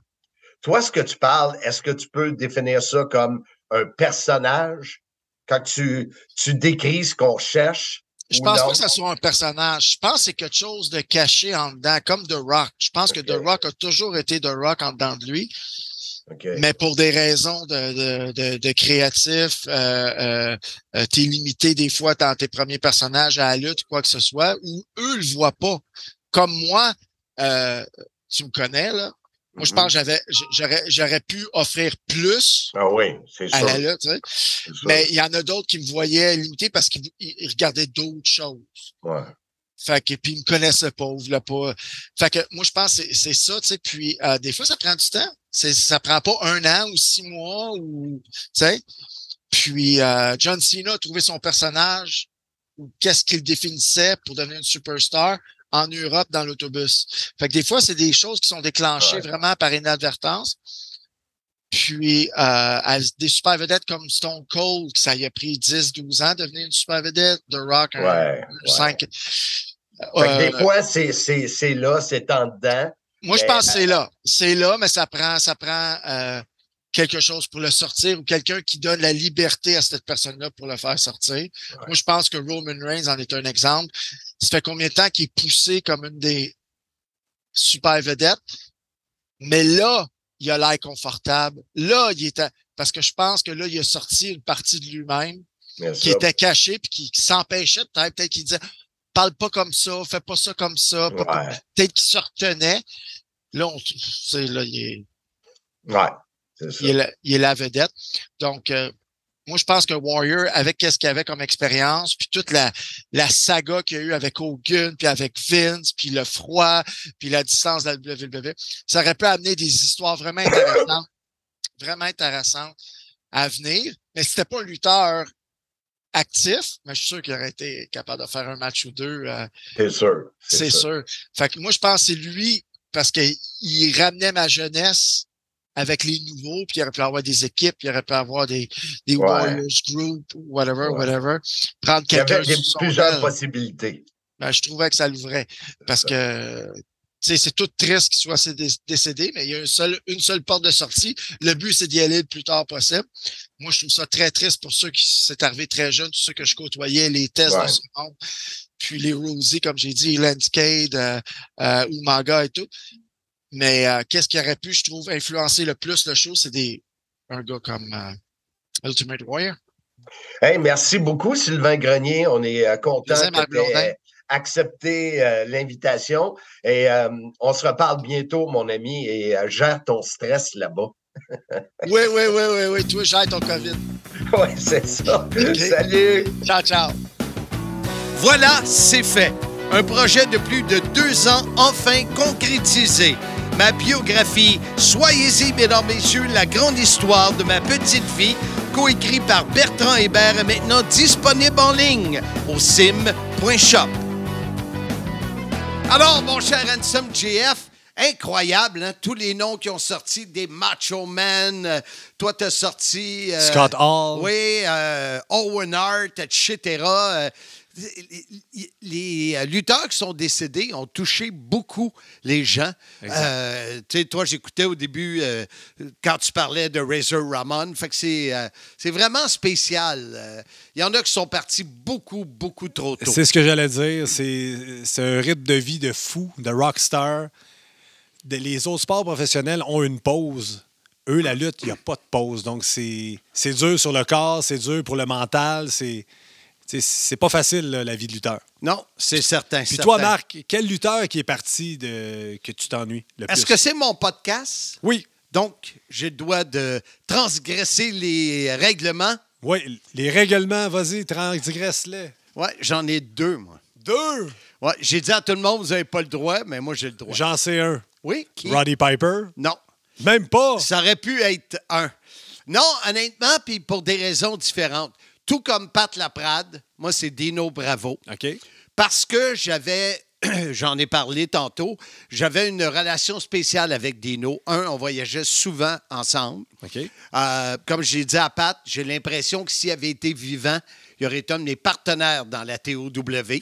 Toi, ce que tu parles, est-ce que tu peux définir ça comme un personnage? Quand tu, tu décris ce qu'on cherche? Je pense non? pas que ça soit un personnage. Je pense que c'est quelque chose de caché en dedans, comme The Rock. Je pense que The Rock a toujours été The Rock en dedans de lui. OK. Mais pour des raisons de, de, de, de créatif, euh, euh, euh, t'es limité des fois dans tes premiers personnages à la lutte, quoi que ce soit, ou eux le voient pas. Comme moi, euh, tu me connais, là. Moi, je pense que j'avais, j'aurais, j'aurais pu offrir plus Ah oui, c'est à sûr. la lutte, tu sais. c'est sûr. Mais il y en a d'autres qui me voyaient limité parce qu'ils ils regardaient d'autres choses. Ouais. Fait que, puis ils me connaissaient pas, ou voulaient pas. Fait que, moi, je pense que c'est- c'est ça, tu sais. Puis, euh, des fois, ça prend du temps. C'est, ça prend pas un an ou six mois ou, tu sais. Puis, euh, John Cena a trouvé son personnage ou qu'est-ce qu'il définissait pour devenir une superstar en Europe dans l'autobus. Fait que des fois, c'est des choses qui sont déclenchées Ouais. vraiment par inadvertance. Puis, euh, des super vedettes comme Stone Cold, ça y a pris 10, 12 ans de devenir une super vedette. The Rock, Ouais, un ouais. 5. Fait que des fois, c'est, c'est, c'est là, c'est en dedans. Moi, je pense que c'est là. C'est là, mais ça prend, ça prend euh, quelque chose pour le sortir ou quelqu'un qui donne la liberté à cette personne-là pour le faire sortir. Moi, je pense que Roman Reigns en est un exemple. Ça fait combien de temps qu'il est poussé comme une des super vedettes? Mais là, il a l'air confortable. Là, il était. Parce que je pense que là, il a sorti une partie de lui-même Bien qui sûr. était caché puis qui, qui s'empêchait peut-être, peut-être qu'il disait parle pas comme ça, fais pas ça comme ça, Ouais. peut-être qu'il se retenait. Là, on, là, il est, Ouais, il est la, il est la vedette. Donc, euh, moi, je pense que Warrior, avec qu'est-ce qu'il avait comme expérience, puis toute la, la saga qu'il y a eu avec Hogan, puis avec Vince, puis le froid, puis la distance de la WWE, ça aurait pu amener des histoires vraiment intéressantes, <coughs> vraiment intéressantes à venir. Mais c'était pas un lutteur actif, mais je suis sûr qu'il aurait été capable de faire un match ou deux. euh, C'est sûr. c'est sûr. Fait que moi, je pense que c'est lui, parce qu'il ramenait ma jeunesse avec les nouveaux, puis il aurait pu avoir des équipes, puis il aurait pu avoir des, des Ouais. Warriors Group, whatever, Ouais. whatever. Prendre Il y quelqu'un avait plusieurs aile. possibilités. Ben, je trouvais que ça l'ouvrait. Parce que, c'est tout triste qu'il soit cédé- décédé, mais il y a une seule, une seule porte de sortie. Le but, c'est d'y aller le plus tard possible. Moi, je trouve ça très triste pour ceux qui s'est arrivé très jeunes, tous ceux que je côtoyais, les tests Ouais. ce monde. Puis les Rosie, comme j'ai dit, Landscape, euh, euh, Umaga et tout. Mais euh, qu'est-ce qui aurait pu, je trouve, influencer le plus le show, c'est des un gars comme euh, Ultimate Warrior. Hey, merci beaucoup, Sylvain Grenier. On est euh, content que accepté euh, l'invitation. Et euh, on se reparle bientôt, mon ami, et euh, gère ton stress là-bas. Oui, oui, oui, oui, oui. Toi, j'ai ton COVID. <laughs> Oui, c'est ça. <laughs> Salut. Ciao, ciao. Voilà, c'est fait. Un projet de plus de deux ans enfin concrétisé. Ma biographie, Soyez-y, mesdames, messieurs, la grande histoire de ma petite vie, coécrit par Bertrand Hébert, est maintenant disponible en ligne au sim.shop. Alors, mon cher Handsome JF, incroyable, hein? tous les noms qui ont sorti des Macho Man. Euh, toi, tu as sorti. euh, Scott Hall. Oui, euh, Owen Hart, etc. Euh, les, euh, lutteurs qui sont décédés ont touché beaucoup les gens. Euh, tu sais, toi, j'écoutais au début euh, quand tu parlais de Razor Ramon. Fait que c'est euh, c'est vraiment spécial. Euh, Il y en a qui sont partis beaucoup, beaucoup trop tôt. C'est ce que j'allais dire. C'est c'est un rythme de vie de fou, de rockstar. De- les autres sports professionnels ont une pause. Eux, la lutte, il n'y a pas de pause. Donc, c'est c'est dur sur le corps, c'est dur pour le mental. C'est c'est- pas facile, là, la vie de lutteur. Non, c'est certain. Puis certain. toi, Marc, quel lutteur qui est parti de que tu t'ennuies le plus? Est-ce que c'est mon podcast? Oui. Donc, j'ai le droit de transgresser les règlements? Oui, les règlements, vas-y, transgresse-les. Oui, j'en ai deux, moi. Deux? Ouais, j'ai dit à tout le monde, vous n'avez pas le droit, mais moi, j'ai le droit. J'en sais un. Oui, qui? Roddy Piper? Non. Même pas? Ça aurait pu être un. Non, honnêtement, puis pour des raisons différentes. Tout comme Pat Laprade, moi, c'est Dino Bravo. OK. Parce que j'avais, <clears throat> j'en ai parlé tantôt, j'avais une relation spéciale avec Dino. Un, on voyageait souvent ensemble. OK. Euh, comme j'ai dit à Pat, j'ai l'impression que s'il avait été vivant, il aurait été un de mes partenaires dans la TOW. Euh,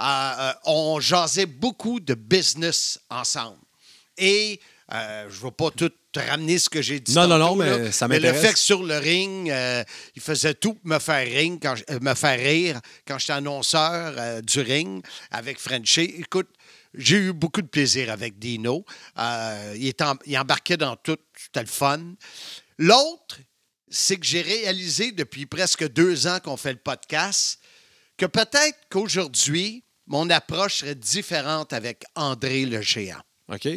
euh, on jasait beaucoup de business ensemble. Et euh, je ne vais pas tout ramener ce que j'ai dit. Non, non, tantôt, non, mais là, ça le fait que sur le ring, euh, il faisait tout pour me faire rire quand, je- euh, me faire rire quand j'étais annonceur du ring avec Frenchy. Écoute, j'ai eu beaucoup de plaisir avec Dino. Il, est en- il embarquait dans tout. C'était le fun. L'autre, c'est que j'ai réalisé depuis presque deux ans qu'on fait le podcast que peut-être qu'aujourd'hui, mon approche serait différente avec André le géant. OK.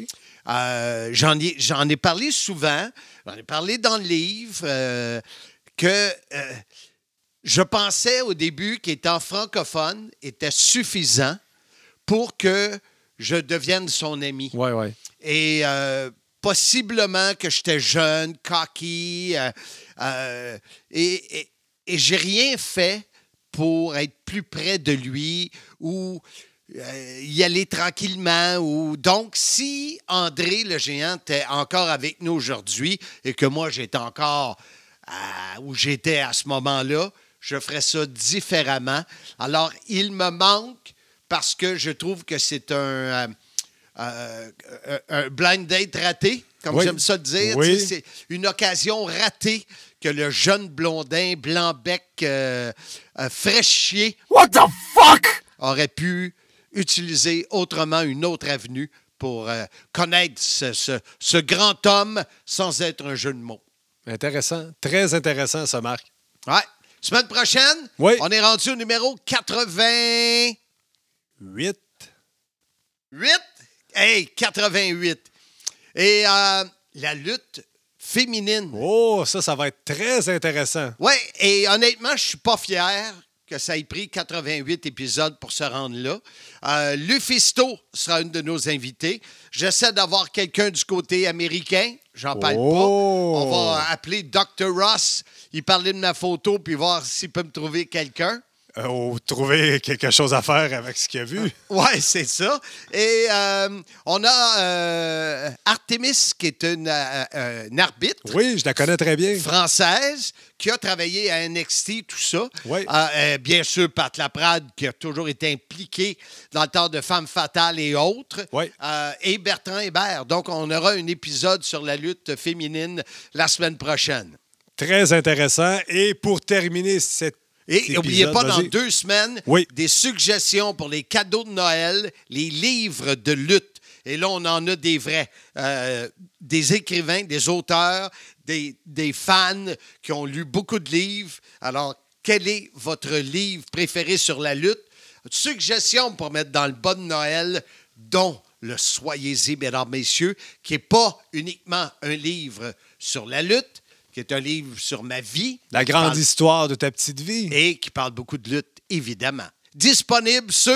Euh, j'en, ai, j'en ai parlé souvent, j'en ai parlé dans le livre, euh, que euh, je pensais au début qu'étant francophone était suffisant pour que je devienne son ami. Ouais, ouais. Et possiblement que j'étais jeune, cocky, et, et, et j'ai rien fait pour être plus près de lui ou euh, y aller tranquillement. Ou... Donc, si André le géant était encore avec nous aujourd'hui et que moi j'étais encore à- où j'étais à ce moment-là, je ferais ça différemment. Alors, il me manque parce que je trouve que c'est un, euh, euh, un- blind date raté, comme Oui. j'aime ça dire. Oui. Tu sais, C'est une occasion ratée que le jeune blondin blanc-bec fraîchier What the fuck? aurait pu utiliser autrement une autre avenue pour euh, connaître ce, ce- ce grand homme sans être un jeu de mots. Intéressant. Très intéressant, ça, Marc. Ouais. Semaine prochaine, Oui. on est rendu au numéro 88. 8. Hey, 88. Et euh, la lutte féminine. Oh, ça, ça va être très intéressant. Oui, et honnêtement, je suis pas fier que ça ait pris 88 épisodes pour se rendre là. Euh, Lufisto sera une de nos invités. J'essaie d'avoir quelqu'un du côté américain. J'en parle Oh! pas. On va appeler Dr. Ross. Il parlait de ma photo puis voir s'il peut me trouver quelqu'un. Euh, ou trouver quelque chose à faire avec ce qu'il a vu. <laughs> Oui, c'est ça. Et euh, on a euh, Artemis, qui est une, euh, une arbitre. Oui, je la connais très bien. Française, qui a travaillé à NXT, tout ça. Oui. Euh, bien sûr, Pat Laprade, qui a toujours été impliqué dans le temps de Femmes Fatales et autres. Oui. Et Bertrand Hébert. Donc, on aura un épisode sur la lutte féminine la semaine prochaine. Très intéressant. Et pour terminer cette Et n'oubliez pas, dans deux semaines, Oui. des suggestions pour les cadeaux de Noël, les livres de lutte. Et là, on en a des vrais. Euh, des écrivains, des auteurs, des, des fans qui ont lu beaucoup de livres. Alors, quel est votre livre préféré sur la lutte? Suggestions pour mettre dans le de Noël, dont le Soyez-y, mesdames, messieurs, qui n'est pas uniquement un livre sur la lutte, qui est un livre sur ma vie. La grande parle- histoire de ta petite vie. Et qui parle beaucoup de lutte, évidemment. Disponible sur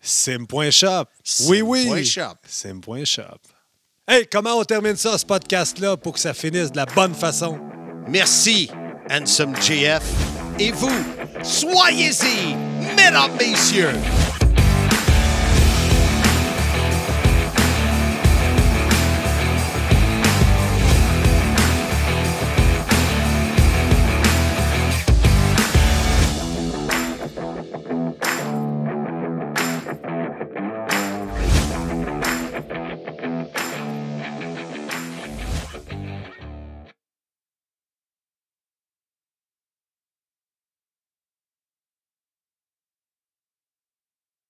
Sim.shop. Oui, oui. Sim.shop. Sim.shop. Hey, comment on termine ça, ce podcast-là, pour que ça finisse de la bonne façon? Merci, Handsome JF. Et vous, soyez-y, mesdames, messieurs.